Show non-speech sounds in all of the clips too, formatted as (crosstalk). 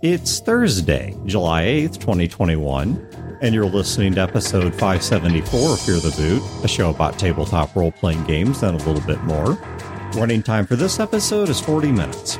It's Thursday, July 8th, 2021, and you're listening to episode 574 of Fear the Boot, a show about tabletop role playing games and a little bit more. Running time for this episode is 40 minutes.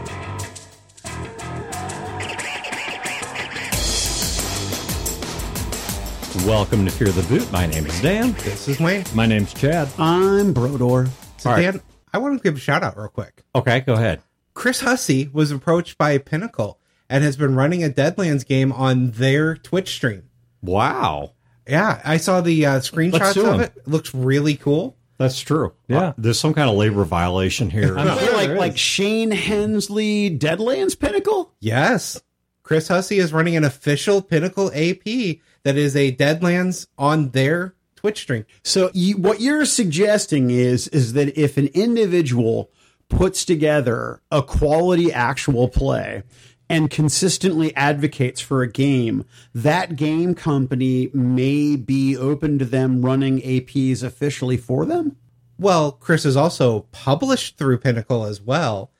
Welcome to Fear the Boot. My name is Dan. This is Wayne. My name's Chad. I'm Brodeur. So All right. Dan, I want to give a shout out real quick. Okay, go ahead. Chris Hussey was approached by Pinnacle and has been running a Deadlands game on their Twitch stream. Wow. Yeah, I saw the uh, screenshots of him. it. it. Looks really cool. That's true. Yeah. Uh, there's some kind of labor violation here. I'm sure like like. Shane Hensley Deadlands Pinnacle? Yes. Chris Hussey is running an official Pinnacle AP that is a Deadlands on their Twitch stream. So you, what you're suggesting is is that if an individual puts together a quality actual play and consistently advocates for a game, that game company may be open to them running APs officially for them? Well, Chris is also published through Pinnacle as well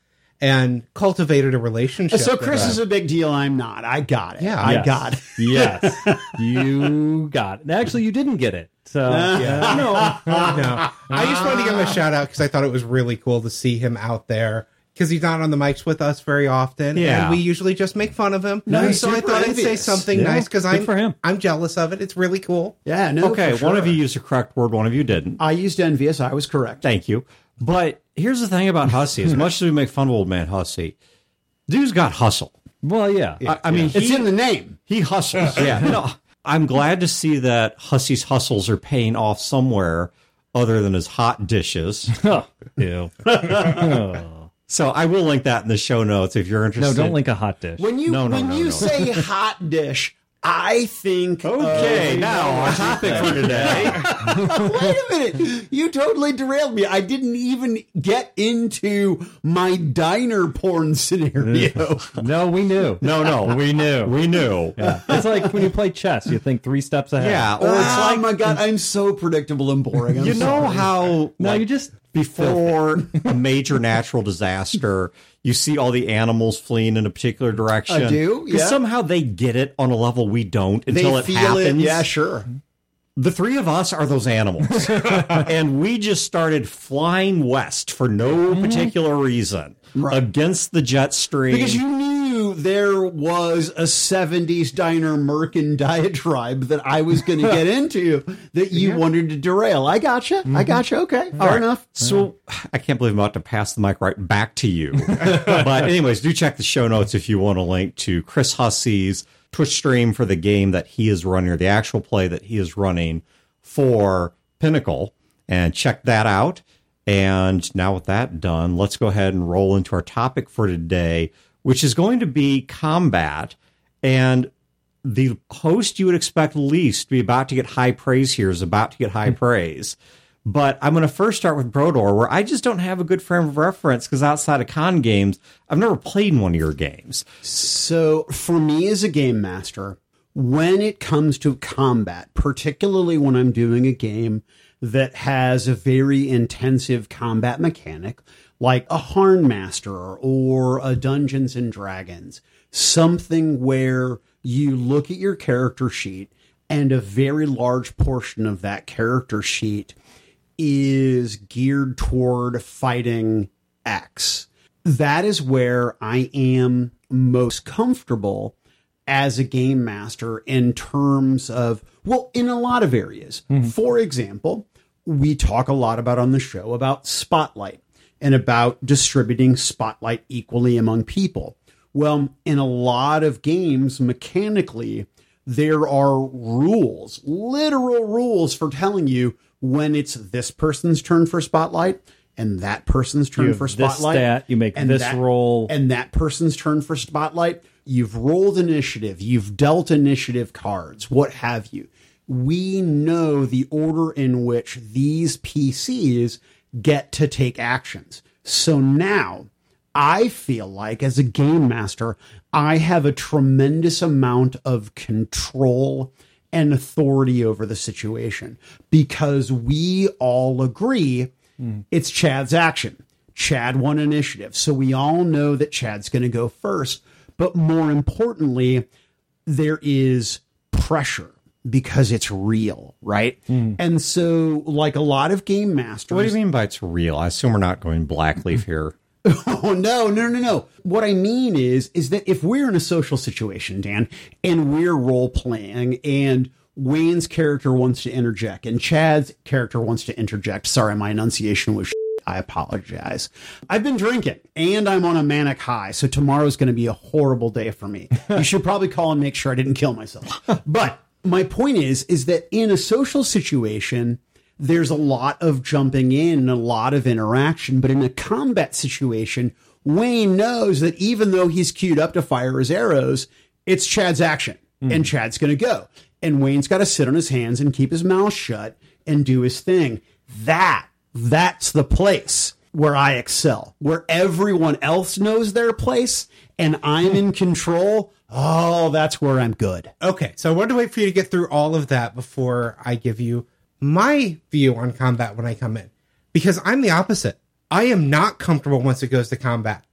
and cultivated a relationship. So Chris is a big deal. I'm not. I got it. Yeah. I Yes. got it. (laughs) Yes, you got it. Actually, you didn't get it. So (laughs) Yeah. no, (laughs) no. I just wanted to give him a shout out because I thought it was really cool to see him out there because he's not on the mics with us very often. Yeah. And we usually just make fun of him. No, so I super thought I'd say something Yeah, nice because I'm, for him. I'm jealous of it. It's really cool. Yeah. No. okay, for one of you used the correct word, one of you didn't. I used envious. I was correct. Thank you. But here's the thing about Hussey. As much as we make fun of old man Hussey, dude's got hustle. well, yeah. I, I mean, It's he, in the name. he hustles. Yeah. No, I'm glad to see that Hussey's hustles are paying off somewhere other than his hot dishes. (laughs) Ew. (laughs) (laughs) So I will link that in the show notes if you're interested. No, don't link a hot dish. When you No, no, when no, you no. say hot dish, I think uh, Okay, of- now our topic for today. (laughs) Wait a minute. You totally derailed me. I didn't even get into my diner porn scenario. (laughs) no, we knew. No, no, we knew. We knew. Yeah. It's like when you play chess, you think three steps ahead. Yeah, or oh it's oh like my god, I'm so predictable and boring. I'm you know sorry. how No, like, you just before (laughs) a major natural disaster, you see all the animals fleeing in a particular direction. I do, yeah. somehow they get it on a level we don't they until it feel happens. it. Yeah, sure. The three of us are those animals. (laughs) and we just started flying west for no mm-hmm. particular reason against the jet stream. Because you knew there was a 70s diner Merkin diatribe that I was going to get (laughs) into that you wanted to derail. I gotcha. I mm-hmm. gotcha. Okay. Fair enough. So I can't believe I'm about to pass the mic right back to you. (laughs) but anyways, do check the show notes if you want a link to Chris Hussey's Twitch stream for the game that he is running or the actual play that he is running for Pinnacle and check that out. And now with that done, let's go ahead and roll into our topic for today, which is going to be combat. And the host you would expect least to be about to get high praise here is about to get high hmm. praise. But I'm going to first start with Brodeur, where I just don't have a good frame of reference because outside of con games, I've never played in one of your games. So, for me as a game master, when it comes to combat, particularly when I'm doing a game that has a very intensive combat mechanic, like a Harn Master or a Dungeons and Dragons, something where you look at your character sheet and a very large portion of that character sheet is geared toward fighting X. That is where I am most comfortable as a game master in terms of, well, in a lot of areas. Mm-hmm. For example, we talk a lot about on the show about spotlight and about distributing spotlight equally among people. Well, in a lot of games, mechanically, there are rules, literal rules for telling you when it's this person's turn for spotlight and that person's turn for this spotlight. stat, you make and this that- roll. and that person's turn for spotlight. You've rolled initiative, you've dealt initiative cards, what have you. We know the order in which these PCs get to take actions. So now I feel like as a game master, I have a tremendous amount of control and authority over the situation because we all agree it's Chad's action. Chad won initiative. So we all know that Chad's going to go first. But more importantly, there is pressure because it's real, right? Hmm. And so, like a lot of game masters, What do you mean by it's real? I assume we're not going Blackleaf here. (laughs) Oh no, no, no, no. What I mean is is that if we're in a social situation, Dan, and we're role playing and Wayne's character wants to interject and Chad's character wants to interject. Sorry, my enunciation was I apologize. I've been drinking and I'm on a manic high, so tomorrow's going to be a horrible day for me. you should probably call and make sure I didn't kill myself. But my point is is that in a social situation, there's a lot of jumping in and a lot of interaction. But in a combat situation, Wayne knows that even though he's queued up to fire his arrows, it's Chad's action hmm. and Chad's going to go. And Wayne's got to sit on his hands and keep his mouth shut and do his thing. That, that's the place where I excel, where everyone else knows their place and I'm in control. Oh, that's where I'm good. Okay, so I wanted to wait for you to get through all of that before I give you my view on combat when I come in. Because I'm the opposite. I am not comfortable once it goes to combat.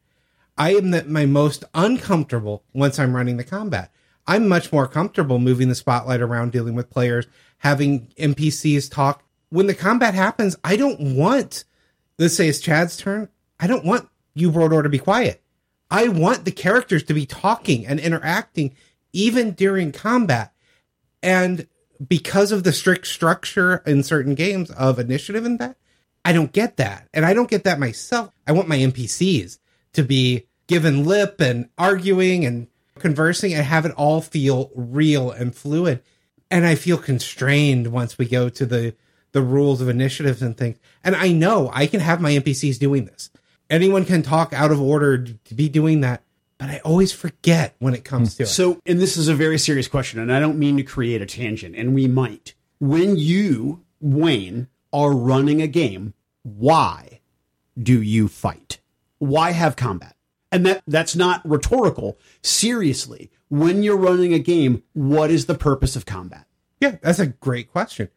I am the, my most uncomfortable once I'm running the combat. I'm much more comfortable moving the spotlight around, dealing with players, having NPCs talk. When the combat happens, I don't want, let's say it's Chad's turn. I don't want you, Brodeur, to be quiet. I want the characters to be talking and interacting even during combat. And because of the strict structure in certain games of initiative and that, I don't get that. And I don't get that myself. I want my NPCs to be given lip and arguing and conversing and have it all feel real and fluid. And I feel constrained once we go to the the rules of initiatives and things. And I know I can have my NPCs doing this. Anyone can talk out of order to be doing that, but I always forget when it comes hmm. to it. So, and this is a very serious question, and I don't mean to create a tangent, and we might. When you, Wayne, are running a game, why do you fight? Why have combat? And that that's not rhetorical. Seriously, when you're running a game, what is the purpose of combat? Yeah, that's a great question.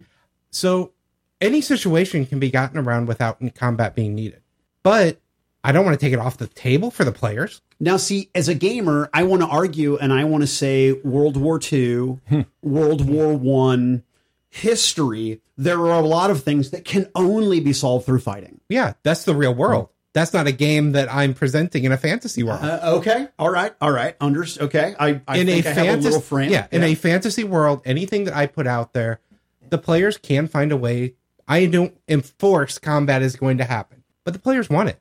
So, any situation can be gotten around without combat being needed. But I don't want to take it off the table for the players. Now, see, as a gamer, I want to argue and I want to say World War II, World War One, history. There are a lot of things that can only be solved through fighting. Yeah, that's the real world. That's not a game that I'm presenting in a fantasy world. Uh, okay, all right, all right. Under okay, I, I in think a I have a fantasy, little frame. yeah, in a fantasy world, anything that I put out there, the players can find a way. I don't enforce combat is going to happen, but the players want it,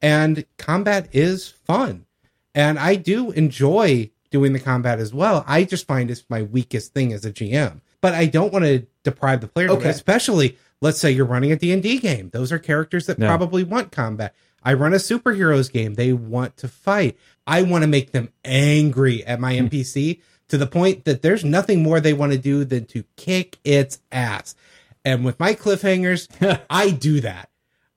and combat is fun, and I do enjoy doing the combat as well. I just find it's my weakest thing as a GM, but I don't want to deprive the it, Okay. especially let's say you're running a D&D game. Those are characters that Yeah. probably want combat. I run a superheroes game. They want to fight. I want to make them angry at my hmm. NPC to the point that there's nothing more they want to do than to kick its ass. And with my cliffhangers, (laughs) I do that.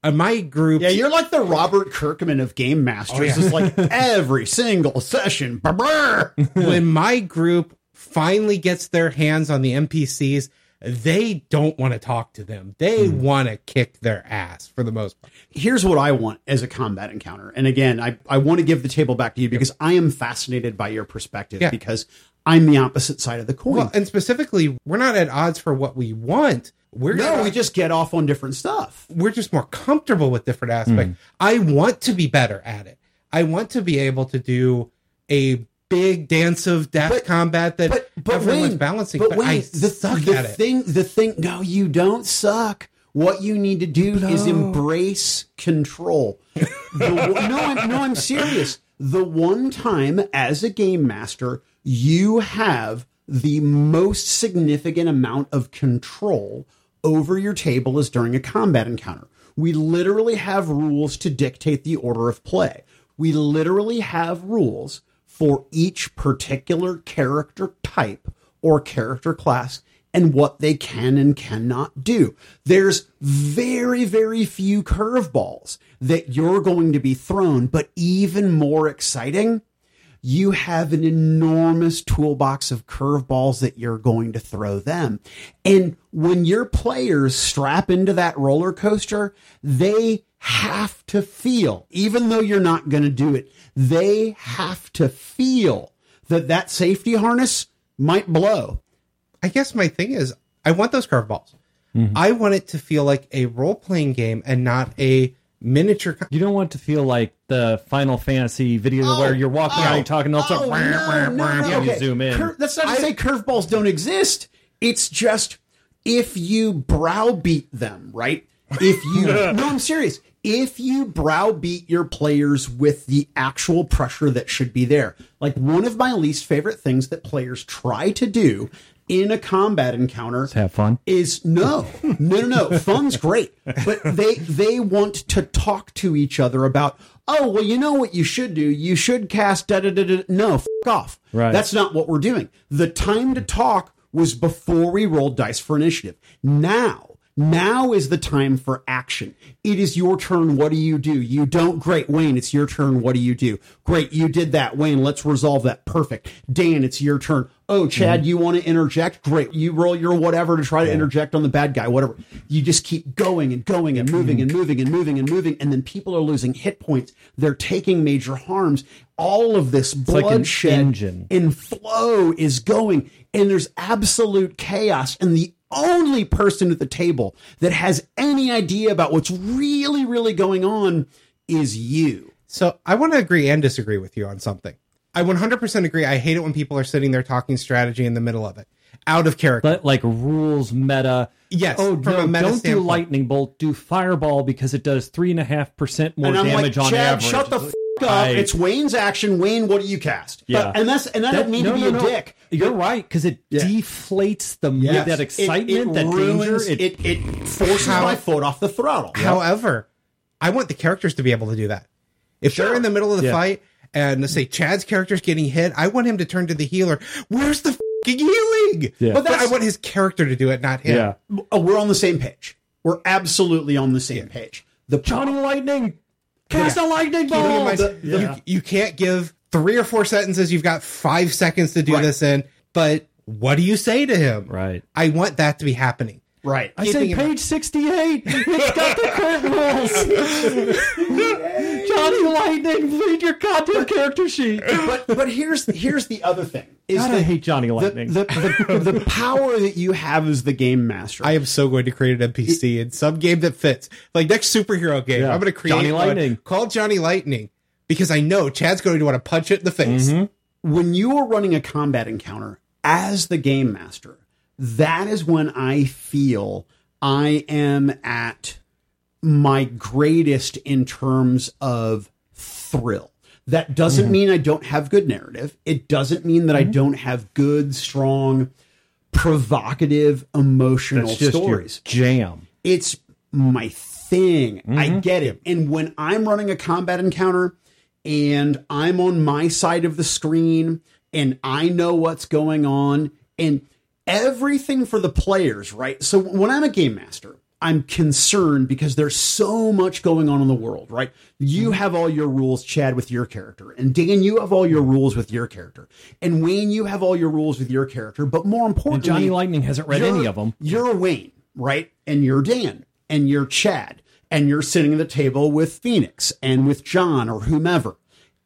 And my group, Yeah, you're like the Robert Kirkman of game masters. Oh, yeah. It's like (laughs) every single session. brr, brr. when my group finally gets their hands on the NPCs, they don't want to talk to them. They hmm. want to kick their ass for the most part. Here's what I want as a combat encounter. And again, I, I want to give the table back to you because I am fascinated by your perspective Yeah. because I'm the opposite side of the coin. Well, and specifically, we're not at odds for what we want. We're no, not- we just get off on different stuff. we're just more comfortable with different aspects. Hmm. I want to be better at it. I want to be able to do a big dance of death But- combat that But but everyone's Wayne, balancing. But, But, Wayne, I the, suck the at it. thing, the thing. No, you don't suck. What you need to do is embrace control. The (laughs) no, I'm, no, I'm serious. The one time as a game master you have the most significant amount of control over your table is during a combat encounter. We literally have rules to dictate the order of play. We literally have rules for each particular character type or character class and what they can and cannot do. There's very, very few curveballs that you're going to be thrown, but even more exciting, you have an enormous toolbox of curveballs that you're going to throw them. And when your players strap into that roller coaster, they have to feel, even though you're not going to do it, they have to feel that that safety harness might blow. I guess my thing is, I want those curveballs. Mm-hmm. I want it to feel like a role playing game and not a miniature. You don't want to feel like the Final Fantasy video Oh, where you're walking around, oh, you're talking, and all of a oh, sudden, no, no, no, and you okay. zoom in. Cur- that's not to say curveballs don't exist. It's just if you browbeat them, right? If you (laughs) no, I'm serious. If you browbeat your players with the actual pressure that should be there, like one of my least favorite things that players try to do in a combat encounter have fun. is no, no, no, no. (laughs) Fun's great, but they they want to talk to each other about. Oh well, you know what you should do. You should cast da da da da. No, f- off. Right. That's not what we're doing. The time to talk was before we rolled dice for initiative. Now. Now is the time for action. It is your turn. What do you do? You don't. Great. Wayne, it's your turn. What do you do? Great. You did that. Wayne, let's resolve that. Perfect. Dan, it's your turn. Oh, Chad, mm-hmm. you want to interject? Great. You roll your whatever to try to interject on the bad guy, whatever. You just keep going and going and moving and mm-hmm. moving and moving and moving. And then people are losing hit points. They're taking major harms. All of this bloodshed engine. and flow is going. And there's absolute chaos. And the only person at the table that has any idea about what's really, really going on is you. So I want to agree and disagree with you on something. I 100% agree. I hate it when people are sitting there talking strategy in the middle of it, out of character. But like rules, meta. Yes, Oh, from no, a meta don't do lightning bolt. Do fireball because it does three and a half percent more and damage like, on Chad, average. shut the f- up. It's Wayne's action. Wayne, what do you cast? Yeah. But, and that's and I don't mean no, to be no, a no. dick. You're right because it deflates the Yes. that excitement, it, that danger. ruins- It, It, it forces How- my foot off the throttle. However, I want the characters to be able to do that. If they're in the middle of the Yeah. fight and let's say Chad's character's getting hit, I want him to turn to the healer. Where's the fucking healing? Yeah. But, But I want his character to do it, not him. yeah, Oh, we're on the same page. We're absolutely on the same page. The Johnny Lightning, cast a lightning Keeping in ball. mind, you, you can't give three or four sentences. You've got five seconds to do Right. this in. But what do you say to him? Right. I want that to be happening. right. I say Keeping in page sixty-eight. It's got the crit rules. (laughs) (laughs) Johnny Lightning, read your goddamn character sheet. (laughs) but but here's here's the other thing. Is God, that I hate Johnny Lightning. the, the, the (laughs) power that you have as the game master. I am so going to create an NPC in some game that fits. Like next superhero game, Yeah. I'm going to create Johnny one Lightning. called Johnny Lightning because I know Chad's going to want to punch it in the face. Mm-hmm. when you are running a combat encounter as the game master, that is when I feel I am at my greatest in terms of thrill. That doesn't mean I don't have good narrative. It doesn't mean that I don't have good, strong, provocative, emotional stories jam. it's my thing. I get it. And when I'm running a combat encounter and I'm on my side of the screen and I know what's going on and everything for the players, right? So when I'm a game master, I'm concerned because there's so much going on in the world, right? You mm-hmm. have all your rules, Chad, with your character. And Dan, you have all your mm-hmm. rules with your character. And Wayne, you have all your rules with your character. But more importantly, Johnny Lightning hasn't read any of them. You're Wayne, right? And you're Dan, and you're Chad, and you're sitting at the table with Phoenix and with John or whomever.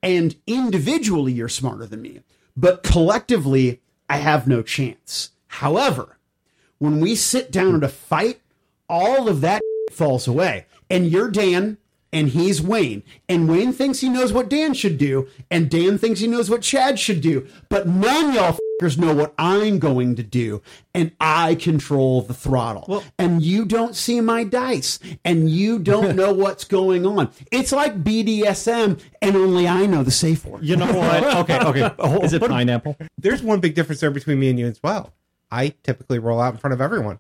And individually, you're smarter than me, but collectively, I have no chance. However, when we sit down hmm. at a fight, all of that falls away. And you're Dan, and he's Wayne. And Wayne thinks he knows what Dan should do, and Dan thinks he knows what Chad should do. But none of y'all fuckers know what I'm going to do, and I control the throttle. and you don't see my dice, and you don't (laughs) know what's going on. It's like BDSM, and only I know the safe word. You know (laughs) what? Okay, okay. (laughs) Hold- Is it pineapple? There's one big difference there between me and you as well. I typically roll out in front of everyone.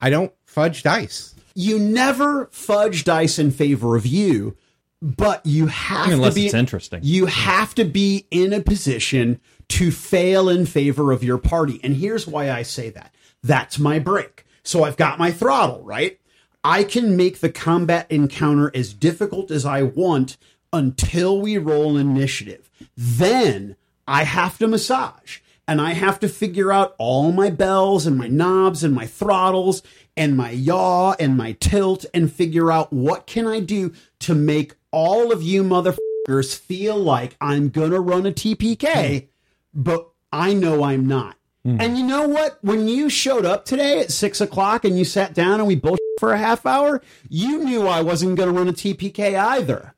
I don't fudge dice. You never fudge dice in favor of you, but you have Unless to be it's interesting. You have to be in a position to fail in favor of your party. And here's why I say that. That's my break. So I've got my throttle, right? I can make the combat encounter as difficult as I want until we roll initiative. Then I have to massage and I have to figure out all my bells and my knobs and my throttles and my yaw and my tilt and figure out what can I do to make all of you motherfuckers feel like I'm going to run a TPK, hmm. but I know I'm not. Hmm. And you know what? When you showed up today at six o'clock and you sat down and we bullshit for a half hour, you knew I wasn't going to run a TPK either.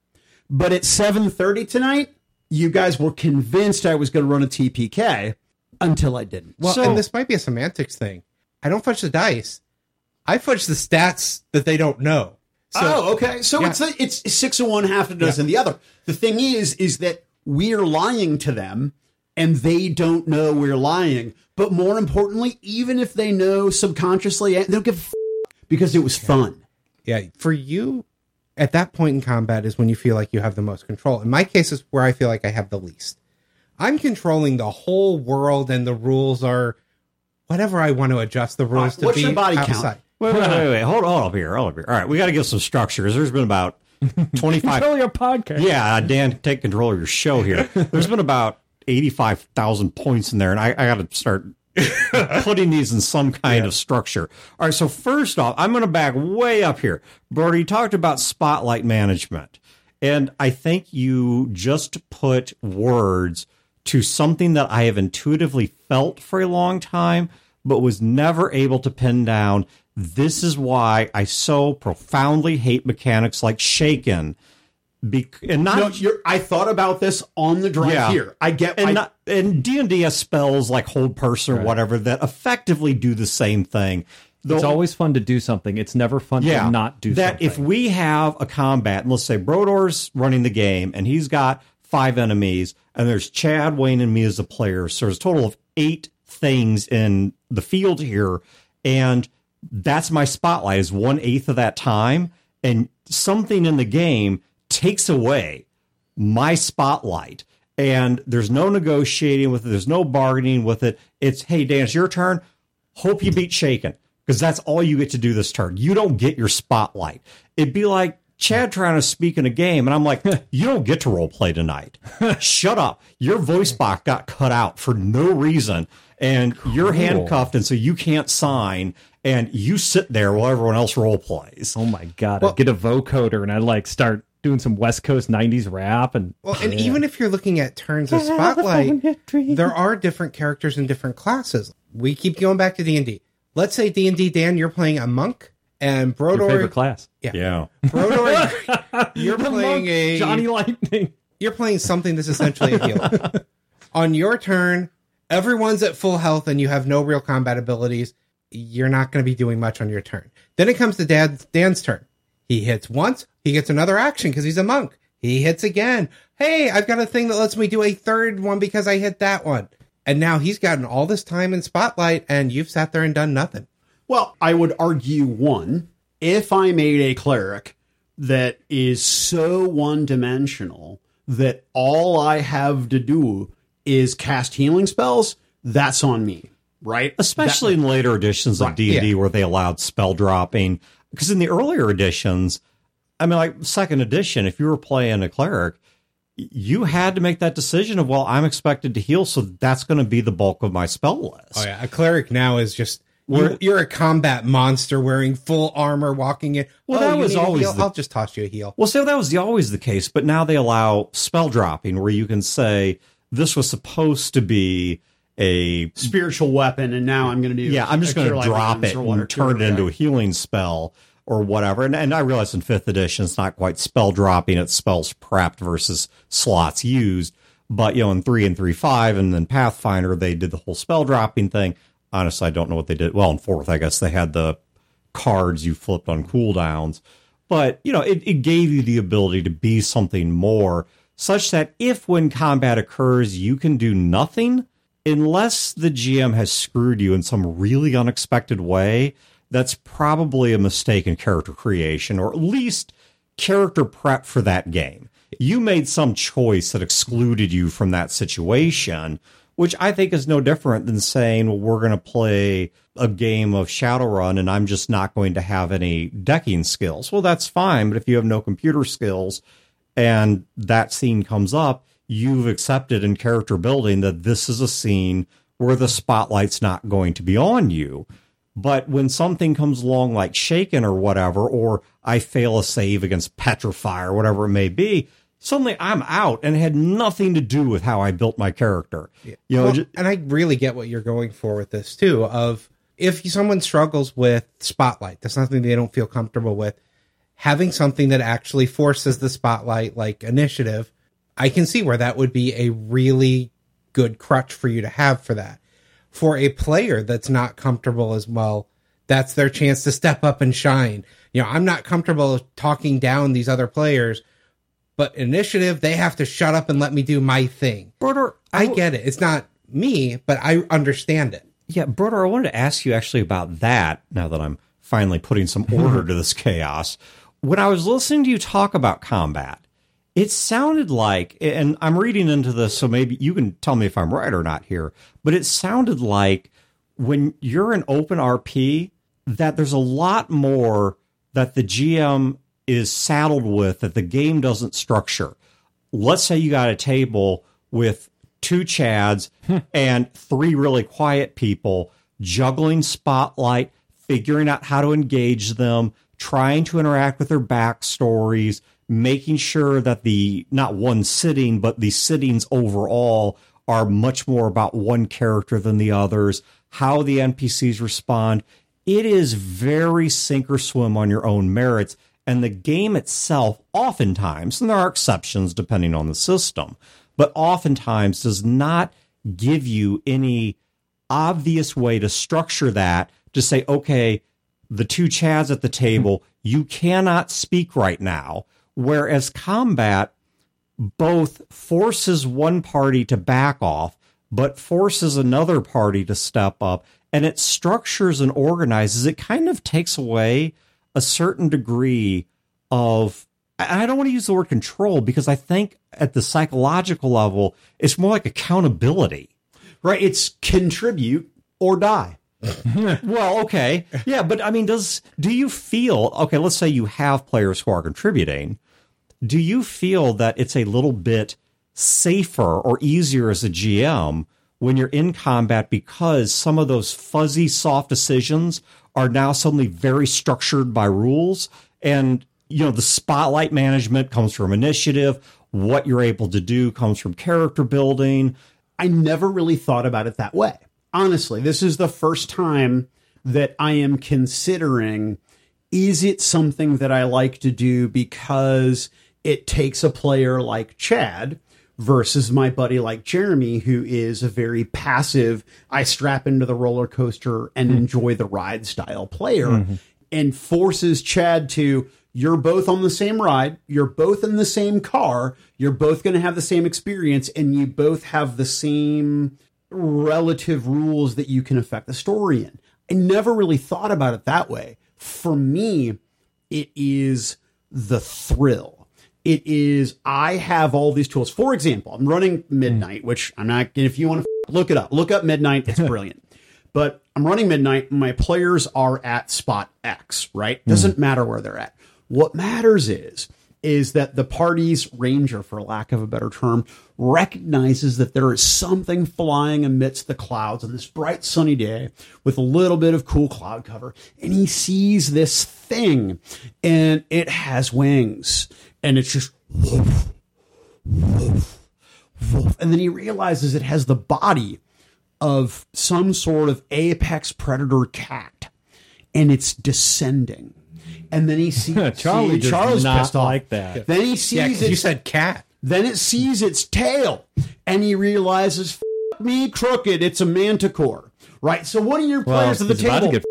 But at 7:30 tonight, you guys were convinced I was going to run a TPK until I didn't. Well, So- and oh. this might be a semantics thing. I don't fudge the dice. I fudge the stats that they don't know. So, oh, okay. So Yeah. it's it's six of one, half a dozen the other. The thing is, is that we're lying to them, and they don't know we're lying. But more importantly, even if they know subconsciously, eh, they don't give a f- because it was fun. yeah, for you, at that point in combat is when you feel like you have the most control. In my case, is where I feel like I have the least. I'm controlling the whole world, and the rules are whatever I want to adjust the rules All right, to what's be your body count? outside. Wait, wait, wait, wait. Hold, hold up here. Hold up here. All right, we got to give some structure. 'cause There's been about (laughs) 25 Control your podcast. Yeah, uh, Dan, take control of your show here. (laughs) There's been about 85,000 points in there, and I, I got to start (laughs) putting these in some kind of structure. All right, so first off, I'm going to back way up here. Brody, you talked about spotlight management, and I think you just put words to something that I have intuitively felt for a long time, but was never able to pin down. This is why I so profoundly hate mechanics like Shaken. Be- and not No, you're, I thought about this on the drive Yeah. here. I get and I, not, and D and D has spells like hold person or whatever that effectively do the same thing. The- It's always fun to do something. It's never fun yeah, to not do that. something. If we have a combat, and let's say Brodeur's running the game, and he's got five enemies, and there's Chad, Wayne, and me as the players, so there's a total of eight things in the field here, and that's my spotlight is one eighth of that time, and something in the game takes away my spotlight. And there's no negotiating with it. There's no bargaining with it. It's hey dan it's your turn. Hope you beat shaken because that's all you get to do this turn. You don't get your spotlight. It'd be like chad trying to speak in a game and i'm like (laughs) you don't get to role play tonight. Shut up. Your voice box got cut out for no reason and you're handcuffed and so you can't sign and you sit there while everyone else role plays oh my god, I get a vocoder and I like start doing some West Coast '90s rap and Well, and even if you're looking at turns of (laughs) spotlight, there are different characters in different classes. We keep going back to D and D. Let's say D and D, Dan, you're playing a monk, and your favorite Brodeur, class. yeah Brodeur, (laughs) you're playing monk, a Johnny Lightning. you're playing something that's essentially a healer. (laughs) On your turn, everyone's at full health and you have no real combat abilities. You're not going to be doing much on your turn. Then it comes to Dad's, Dan's turn. He hits once, he gets another action because he's a monk. He hits again. Hey, I've got a thing that lets me do a third one because I hit that one. And now he's gotten all this time in spotlight and you've sat there and done nothing. Well, I would argue one, if I made a cleric that is so one dimensional that all I have to do is cast healing spells, that's on me, right? especially in later editions of Right, D and D yeah. where they allowed spell dropping. Because in the earlier editions, I mean, like second edition, if you were playing a cleric, you had to make that decision of well, I'm expected to heal, so that's going to be the bulk of my spell list. Oh yeah, a cleric now is just you're, you're a combat monster wearing full armor, walking in. Well, Oh, that was always heal? the- I'll just toss you a heal. Well, so that was the, always the case, but now they allow spell dropping where you can say this was supposed to be a spiritual weapon, and now I'm going to do. yeah, I'm just going to drop it and turn it into a healing spell or whatever. And, and I realize in fifth edition, it's not quite spell dropping; it's spells prepped versus slots used. But you know, in three and three five, and then Pathfinder, they did the whole spell dropping thing. Honestly, I don't know what they did. Well, in fourth, I guess they had the cards you flipped on cooldowns. But, you know, it, it gave you the ability to be something more, such that if when combat occurs, you can do nothing, unless the GM has screwed you in some really unexpected way, that's probably a mistake in character creation, or at least character prep for that game. You made some choice that excluded you from that situation, which I think is no different than saying, well, we're going to play a game of Shadowrun and I'm just not going to have any decking skills. Well, that's fine. But if you have no computer skills and that scene comes up, you've accepted in character building that this is a scene where the spotlight's not going to be on you. But when something comes along like shaken or whatever, or I fail a save against petrify or whatever it may be, suddenly I'm out and it had nothing to do with how I built my character. You know, Well, ju- and I really get what you're going for with this too. Of if someone struggles with spotlight, that's something they don't feel comfortable with. Having something that actually forces the spotlight, like initiative, I can see where that would be a really good crutch for you to have for that. For a player that's not comfortable as well, that's their chance to step up and shine. You know, I'm not comfortable talking down these other players, but initiative, they have to shut up and let me do my thing. Brodeur, I get it. It's not me, but I understand it. Yeah, Brodeur, I wanted to ask you actually about that now that I'm finally putting some (laughs) order to this chaos. When I was listening to you talk about combat, it sounded like, and I'm reading into this, so maybe you can tell me if I'm right or not here, but it sounded like when you're an open RP, that there's a lot more that the GM is saddled with that the game doesn't structure. Let's say you got a table with two Chads hmm. and three really quiet people juggling spotlight, figuring out how to engage them, trying to interact with their backstories, making sure that the not one sitting, but the sittings overall are much more about one character than the others, how the NPCs respond. It is very sink or swim on your own merits. And the game itself, oftentimes, and there are exceptions depending on the system, but oftentimes does not give you any obvious way to structure that to say, okay, the two Chads at the table, you cannot speak right now. Whereas combat both forces one party to back off, but forces another party to step up, and it structures and organizes. It kind of takes away a certain degree of. I I don't want to use the word control because I think at the psychological level, it's more like accountability. Right? It's contribute or die. (laughs) Well, okay. Yeah, but I mean, does do you feel okay, let's say you have players who are contributing. Do you feel that it's a little bit safer or easier as a GM when you're in combat because some of those fuzzy soft decisions are now suddenly very structured by rules and you know the spotlight management comes from initiative, what you're able to do comes from character building. I never really thought about it that way. Honestly, this is the first time that I am considering is it something that I like to do because it takes a player like Chad versus my buddy like Jeremy, who is a very passive, I strap into the roller coaster and hmm. enjoy the ride style player, hmm. and forces Chad to, you're both on the same ride, you're both in the same car, you're both going to have the same experience, and you both have the same relative rules that you can affect the story in. I never really thought about it that way. For me, it is the thrill. It is, I have all these tools. For example, I'm running hmm. Midnight, which I'm not, if you want to look it up, look up Midnight. It's (laughs) brilliant. but I'm running Midnight. My players are at spot X, right? Hmm. Doesn't matter where they're at. What matters is, is that the party's ranger, for lack of a better term, recognizes that there is something flying amidst the clouds on this bright sunny day with a little bit of cool cloud cover. And he sees this thing and it has wings and it's just woof, woof, woof. And then he realizes it has the body of some sort of apex predator cat and it's descending. And then he (laughs) sees Charlie see, does Charlie's not pissed off. like that. Then he sees Yeah, 'cause it you said cat. then it sees its tail and he realizes, F- me crooked, it's a manticore. Right? So what are your Well, players at the he's about to table.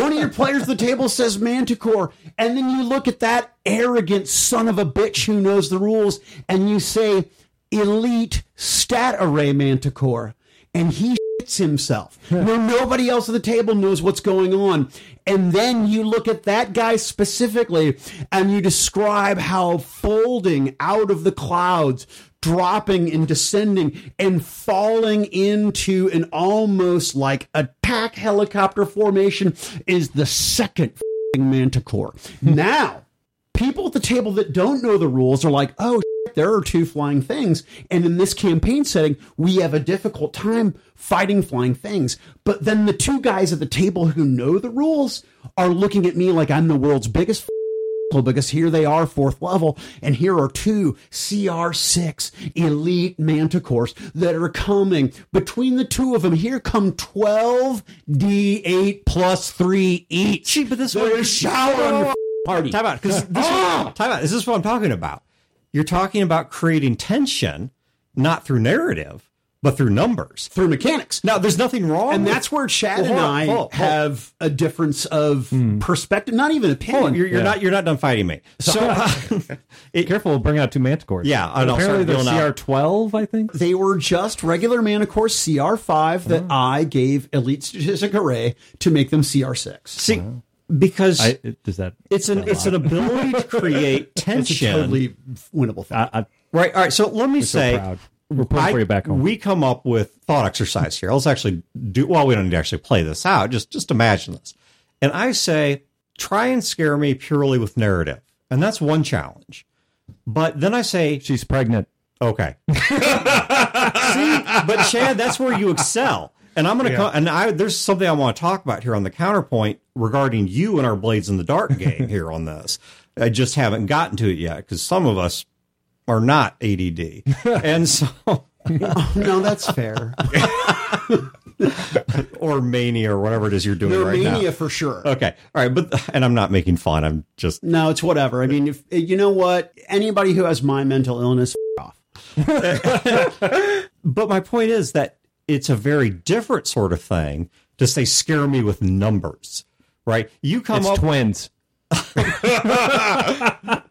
One of your players at the table says manticore, and then you look at that arrogant son of a bitch who knows the rules, and you say elite stat array manticore, and he shits himself. (laughs) no, nobody else at the table knows what's going on. And then you look at that guy specifically, and you describe how folding out of the clouds, dropping and descending and falling into an almost like attack helicopter formation is the second f***ing manticore. Hmm. now, people at the table that don't know the rules are like, oh, there are two flying things. And in this campaign setting, we have a difficult time fighting flying things. But then the two guys at the table who know the rules are looking at me like I'm the world's biggest because here they are, fourth level, and here are two CR6 elite manticores that are coming. Between the two of them, here come 12 D8 plus 3 each. See, but this They're one- showering the party. Time out, because this, ah! time out. This is what I'm talking about. You're talking about creating tension, not through narrative, but through numbers. through mechanics. Now, there's nothing wrong. And with- that's where Chad Well, and on, I hold on, hold have a difference of hmm. perspective, not even opinion. Hold you're, you're not you're not done fighting me. So, uh, (laughs) it, Careful, we'll bring out two manticores. Yeah, I know, apparently start they're. CR12, I think. they were just regular Manticore CR5 that I gave Elite Statistic Array to make them CR6. see, because I, does that? it's an it's an ability to create (laughs) It's a tension. totally winnable thing. I, I, Right. All right. So let me say, proud. We're pulling I- for you back home. we come up with thought exercise here. Let's actually do. Well, we don't need to actually play this out. Just just imagine this. And I say, try and scare me purely with narrative, and that's one challenge. But then I say, She's pregnant. okay. (laughs) See, but Chad, that's where you excel. And I'm going to come. And I there's something I want to talk about here on the counterpoint regarding you and our Blades in the Dark (laughs) game here on this. I just haven't gotten to it yet because some of us are not ADD, (laughs) and so oh, no, that's fair. (laughs) or mania or whatever it is you're doing They're right mania now. for sure. Okay, all right, but and I'm not making fun. I'm just No, it's whatever. I mean, if you know what, anybody who has my mental illness, f- off. (laughs) But my point is that it's a very different sort of thing to say scare me with numbers, right? You come It's up twins.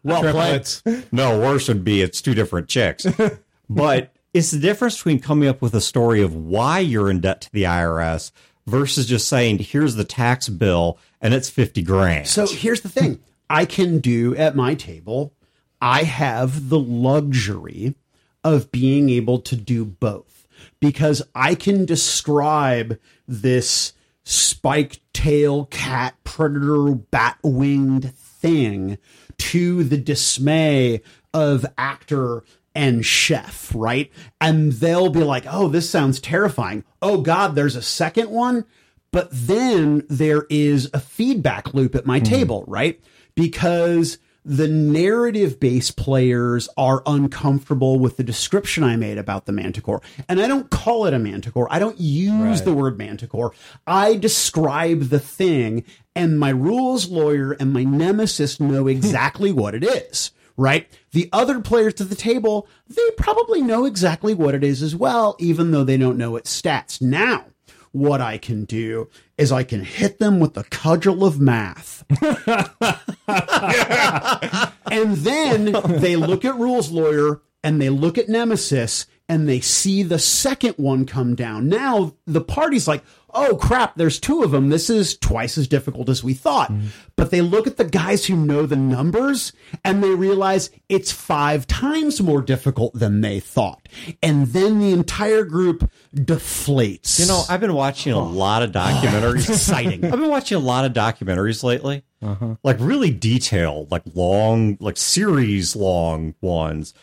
Well played. Triplets. no worse would be it's two different chicks. (laughs) but it's the difference between coming up with a story of why you're in debt to the IRS versus just saying here's the tax bill and it's 50 grand. So here's the thing I can do at my table, I have the luxury of being able to do both because I can describe this spike tail cat predator bat winged thing to the dismay of actor and chef, right? And they'll be like, oh, this sounds terrifying. Oh, God, there's a second one. But then there is a feedback loop at my hmm. table, right? Because the narrative based players are uncomfortable with the description I made about the manticore. And I don't call it a manticore. I don't use the word manticore. I describe the thing, and my rules lawyer and my nemesis know hmm. exactly what it is right? The other players to the table, they probably know exactly what it is as well, even though they don't know its stats. Now, what I can do is I can hit them with the cudgel of math. (laughs) and then they look at rules lawyer and they look at nemesis and they see the second one come down. Now the party's like, oh crap, there's two of them. This is twice as difficult as we thought. Mm-hmm. But they look at the guys who know the numbers and they realize it's five times more difficult than they thought. And then the entire group deflates. You know, I've been watching a oh. lot of documentaries. (laughs) exciting. I've been watching a lot of documentaries lately, uh-huh. like really detailed, like long, like series long ones.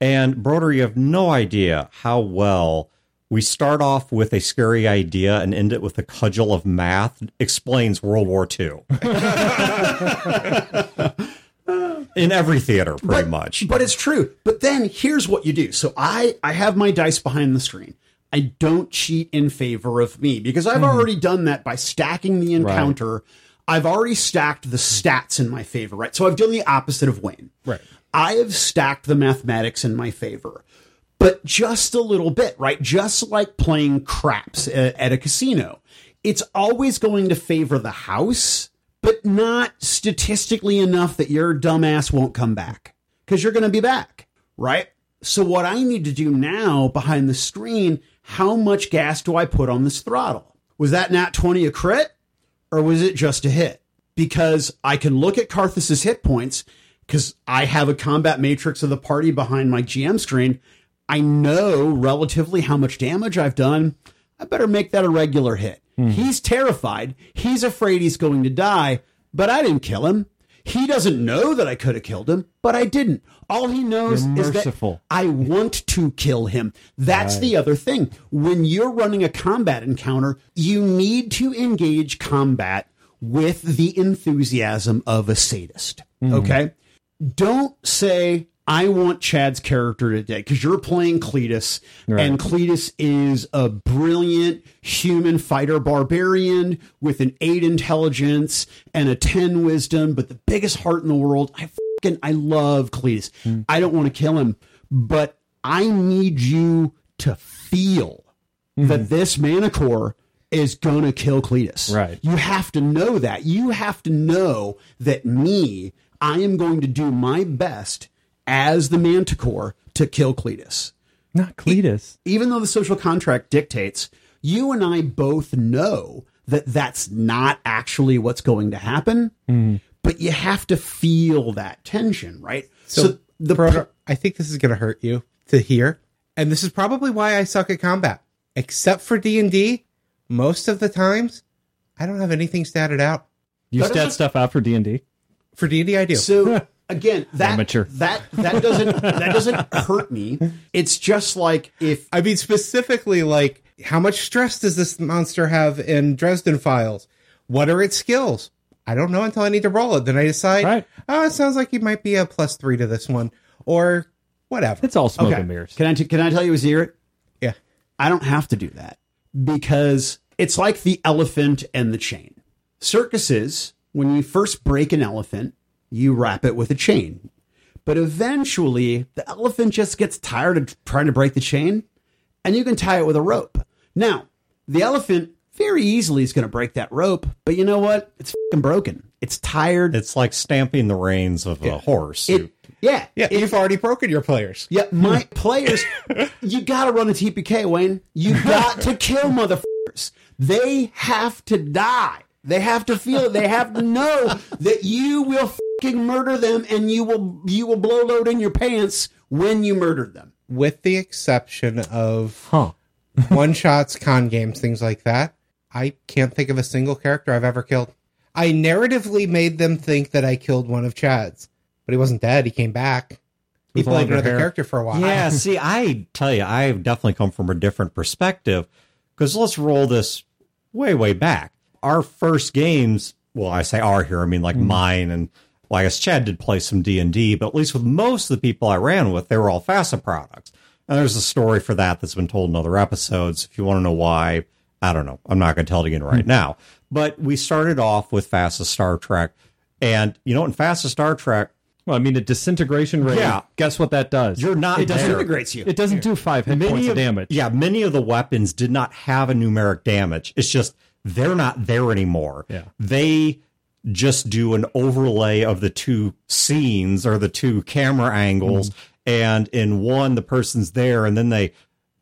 And Brodeur, you have no idea how well we start off with a scary idea and end it with a cudgel of math explains World War II. (laughs) In every theater, pretty much. But it's true. But then here's what you do. So I I have my dice behind the screen. I don't cheat in favor of me because I've mm-hmm. already done that by stacking the encounter. I've already stacked the stats in my favor, right? So I've done the opposite of Wayne. Right. I have stacked the mathematics in my favor, but just a little bit, right? Just like playing craps at a casino. It's always going to favor the house, but not statistically enough that your dumbass won't come back because you're going to be back, right? So what I need to do now behind the screen, how much gas do I put on this throttle? Was that nat 20 a crit or was it just a hit? Because I can look at Karthus's hit points because I have a combat matrix of the party behind my GM screen. I know relatively how much damage I've done. I better make that a regular hit. Hmm. He's terrified. He's afraid he's going to die, but I didn't kill him. He doesn't know that I could have killed him, but I didn't. All he knows is that. I want to kill him. That's the other thing. When you're running a combat encounter, you need to engage combat with the enthusiasm of a sadist. Mm-hmm. Okay? Don't say, I want Chad's character today because you're playing Cletus, and Cletus is a brilliant human fighter barbarian with an eight intelligence and a 10 wisdom, but the biggest heart in the world. I fucking, I love Cletus. Hmm. I don't want to kill him, but I need you to feel Hmm. that this Manticore is going to kill Cletus. Right. You have to know that. You have to know that me, I am going to do my best as the Manticore to kill Cletus. Not Cletus. Even though the social contract dictates, you and I both know that that's not actually what's going to happen, hmm. but you have to feel that tension, right? So, the Proto, I think this is going to hurt you to hear, and this is probably why I suck at combat. Except for D and D, most of the times I don't have anything statted out. You That stat stuff out for D and D. For D and D, I do. So (laughs) again, that Amateur. that that doesn't that doesn't hurt me. It's just like if I mean, specifically, like, how much stress does this monster have in Dresden Files? What are its skills? I don't know until I need to roll it. Then I decide, Right. oh, it sounds like he might be a plus three to this one, or whatever. It's all smoke okay, and mirrors. can I t- can I tell you a secret? yeah. I don't have to do that because it's like the elephant and the chain. Circuses, when you first break an elephant, you wrap it with a chain. But eventually, the elephant just gets tired of trying to break the chain, and you can tie it with a rope. Now, the elephant very easily is going to break that rope, but you know what? It's broken. It's tired. It's like stamping the reins of a horse. It, yeah, Yeah, you've already broken your players. Yeah, my (laughs) players, you got to run a TPK, Wayne. You got to kill motherfuckers. They have to die. They have to feel it. They have to know that you will murder them, and you will you will blow load in your pants when you murdered them. With the exception of Huh. (laughs) one shots, con games, things like that, I can't think of a single character I've ever killed. I narratively made them think that I killed one of Chad's, but he wasn't dead. He came back. He played another hair. character for a while. Yeah, (laughs) see, I tell you, I've definitely come from a different perspective because let's roll this way, way back. Our first games, well, I say our here, I mean like mm. mine and well, I guess Chad did play some D and D, but at least with most of the people I ran with, they were all FASA products. And there's a story for that that's been told in other episodes. If you want to know why, I don't know. I'm not going to tell it again right hmm. now. But we started off with FASA Star Trek, and you know, in FASA Star Trek, Well, I mean, a disintegration ray. Yeah. Guess what that does? you're not It there. disintegrates you. it doesn't do five hit points of damage. Yeah, many of the weapons did not have a numeric damage. It's just they're not there anymore. Yeah. They just do an overlay of the two scenes or the two camera angles. Mm-hmm. And in one, the person's there, and then they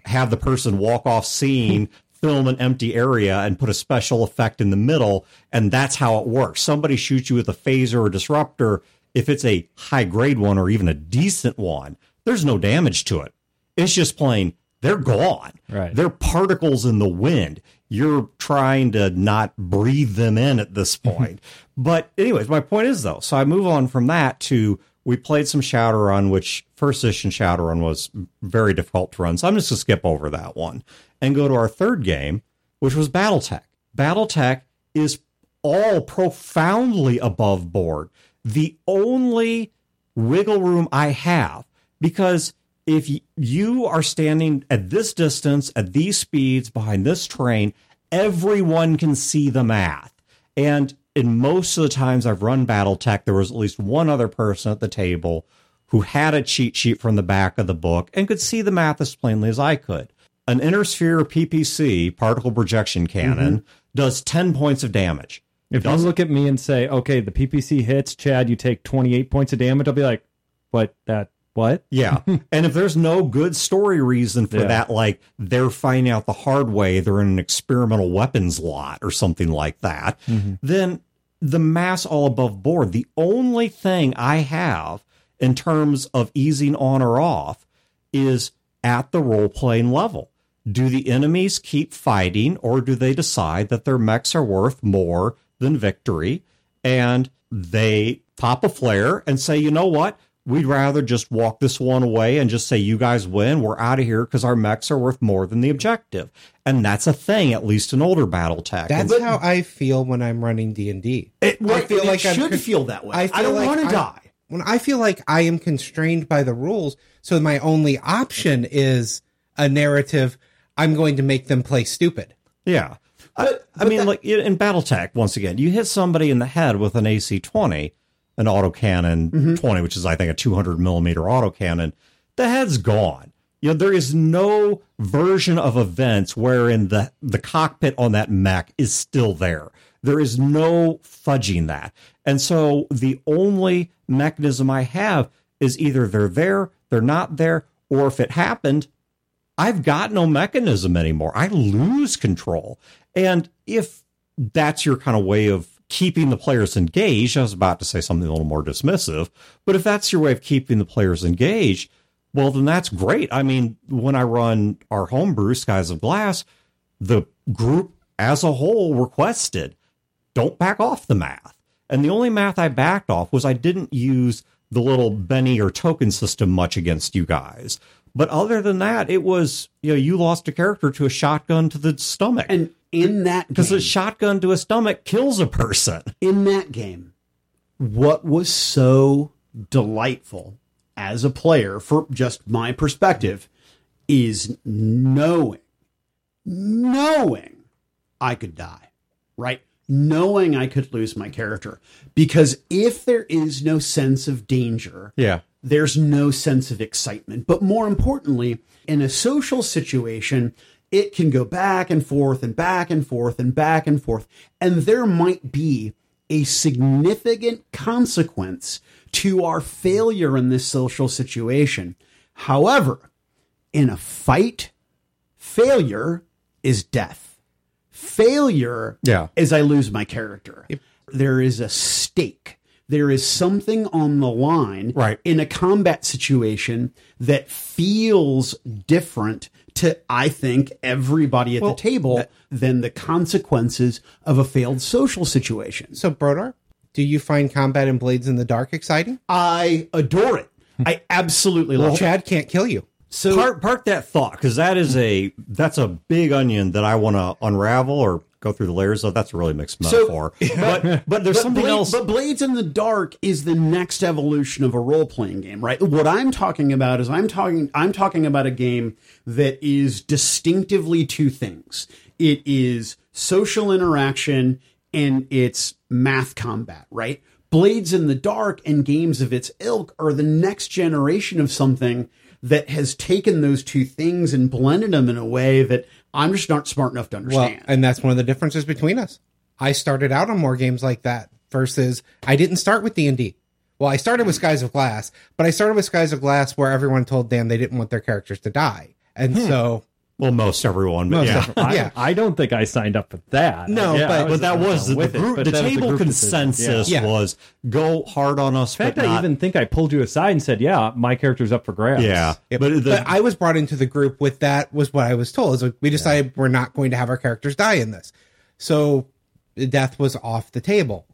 have the person walk off scene, (laughs) film an empty area, and put a special effect in the middle. And that's how it works. Somebody shoots you with a phaser or disruptor. If it's a high grade one or even a decent one, there's no damage to it. It's just plain, they're gone. Right. They're particles in the wind. You're trying to not breathe them in at this mm-hmm. point. But, anyways, my point is, though, so I move on from that to we played some Shadowrun, which first edition Shadowrun was very difficult to run. So I'm just to skip over that one and go to our third game, which was Battletech. Battletech is all profoundly above board. The only wiggle room I have because if you are standing at this distance, at these speeds, behind this train, everyone can see the math. And in most of the times I've run Battletech, there was at least one other person at the table who had a cheat sheet from the back of the book and could see the math as plainly as I could. An inner sphere PPC, particle projection cannon, mm-hmm. does 10 points of damage. If you look at me and say, okay, the PPC hits, Chad, you take 28 points of damage, I'll be like, what? That, what? Yeah. (laughs) and if there's no good story reason for Yeah. that, like they're finding out the hard way, they're in an experimental weapons lot or something like that, mm-hmm. then the mass all above board. The only thing I have in terms of easing on or off is at the role playing level. Do the enemies keep fighting or do they decide that their mechs are worth more than victory and they pop a flare and say, you know what? We'd rather just walk this one away and just say, you guys win. We're out of here because our mechs are worth more than the objective. And that's a thing, at least in older BattleTech. That's And- how I feel when I'm running D and D. It, I feel like it I'm should feel that way. I I, don't like want to die. When I feel like I am constrained by the rules, so my only option is a narrative. I'm going to make them play stupid. Yeah. I, But- I but mean, that- like in in BattleTech, once again, you hit somebody in the head with an AC 20, an autocannon Mm-hmm. 20, which is, I think, a 200 millimeter autocannon, the head's gone. You know, there is no version of events wherein the, the cockpit on that mech is still there. There is no fudging that. And so the only mechanism I have is either they're there, they're not there, or if it happened, I've got no mechanism anymore. I lose control. And if that's your kind of way of keeping the players engaged, I was about to say something a little more dismissive, but if that's your way of keeping the players engaged, well, then that's great. I mean, when I run our homebrew, Skies of Glass, the group as a whole requested don't back off the math. And the only math I backed off was I didn't use the little Benny or token system much against you guys. But other than that, it was, you know, you lost a character to a shotgun to the stomach. And in that because a shotgun to a stomach kills a person. in that game, what was so delightful as a player, for just my perspective, is knowing, knowing I could die, right? Knowing I could lose my character. Because if there is no sense of danger, Yeah. there's no sense of excitement. But more importantly, in a social situation, it can go back and forth and back and forth and back and forth. And there might be a significant consequence to our failure in this social situation. However, in a fight, failure is death. Failure Yeah. is I lose my character. There is a stake. There is something on the line Right. in a combat situation that feels different to, I think, everybody at the table than the consequences of a failed social situation. So, Brodeur, do you find combat in Blades in the Dark exciting? I adore it. I absolutely love it. Chad can't kill you. So Park park that thought because that is a that's a big onion that I want to unravel or go through the layers of. That's a really mixed metaphor. (laughs) but but there's But something Blade- else. But Blades in the Dark is the next evolution of a role playing game, right? What I'm talking about is I'm talking I'm talking about a game that is distinctively two things. It is social interaction and it's math combat, right? Blades in the Dark and games of its ilk are the next generation of something that has taken those two things and blended them in a way that I'm just not smart enough to understand. Well, and that's one of the differences between us. I started out on more games like that versus I didn't start with D and D. Well, I started with Skies of Glass, but I started with Skies of Glass where everyone told Dan they didn't want their characters to die, and hmm. so well, most everyone, but Most yeah. everyone. I, Yeah. I don't think I signed up for that. No, Yeah, but- I But that was the, with the it, but the table group consensus Yeah. was go hard on us. In fact, but I even think I pulled you aside and said, "Yeah, my character's up for grabs." yeah. Yep. But, the, but I was brought into the group with that was what I was told. Is like, we decided we're not going to have our characters die in this, so death was off the table.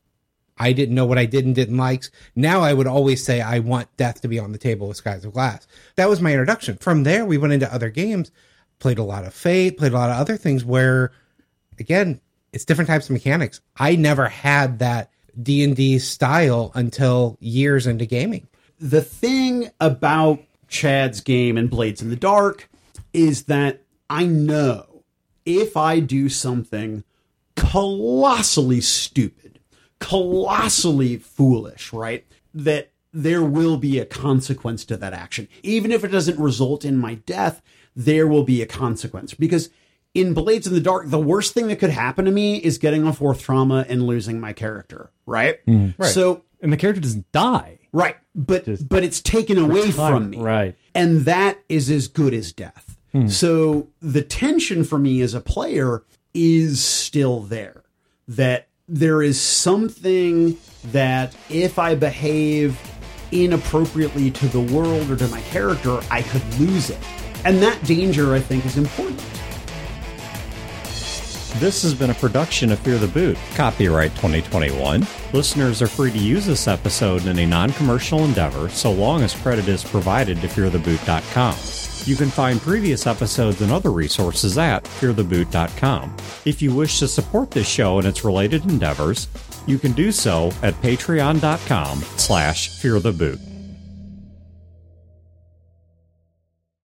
I didn't know what I did and didn't like. Now I would always say I want death to be on the table with Skies of Glass. That was my introduction. From there, we went into other games, played a lot of Fate, played a lot of other things where, again, it's different types of mechanics. I never had that D and D style until years into gaming. the thing about Chad's game and Blades in the Dark is that I know if I do something colossally stupid, colossally foolish, right? That there will be a consequence to that action. Even if it doesn't result in my death, there will be a consequence. Because in Blades in the Dark, the worst thing that could happen to me is getting a fourth trauma and losing my character, right? Mm. right So and the character doesn't die. Right, but but it's taken away from me. Right. And that is as good as death. Hmm. So the tension for me as a player is still there. That there is something that if I behave inappropriately to the world or to my character, I could lose it. And that danger I think is important. This has been a production of Fear the Boot, copyright 2021. Listeners are free to use this episode in a non commercial endeavor so long as credit is provided to feartheboot.com. You can find previous episodes and other resources at feartheboot.com. If you wish to support this show and its related endeavors, you can do so at patreon.com slash feartheboot.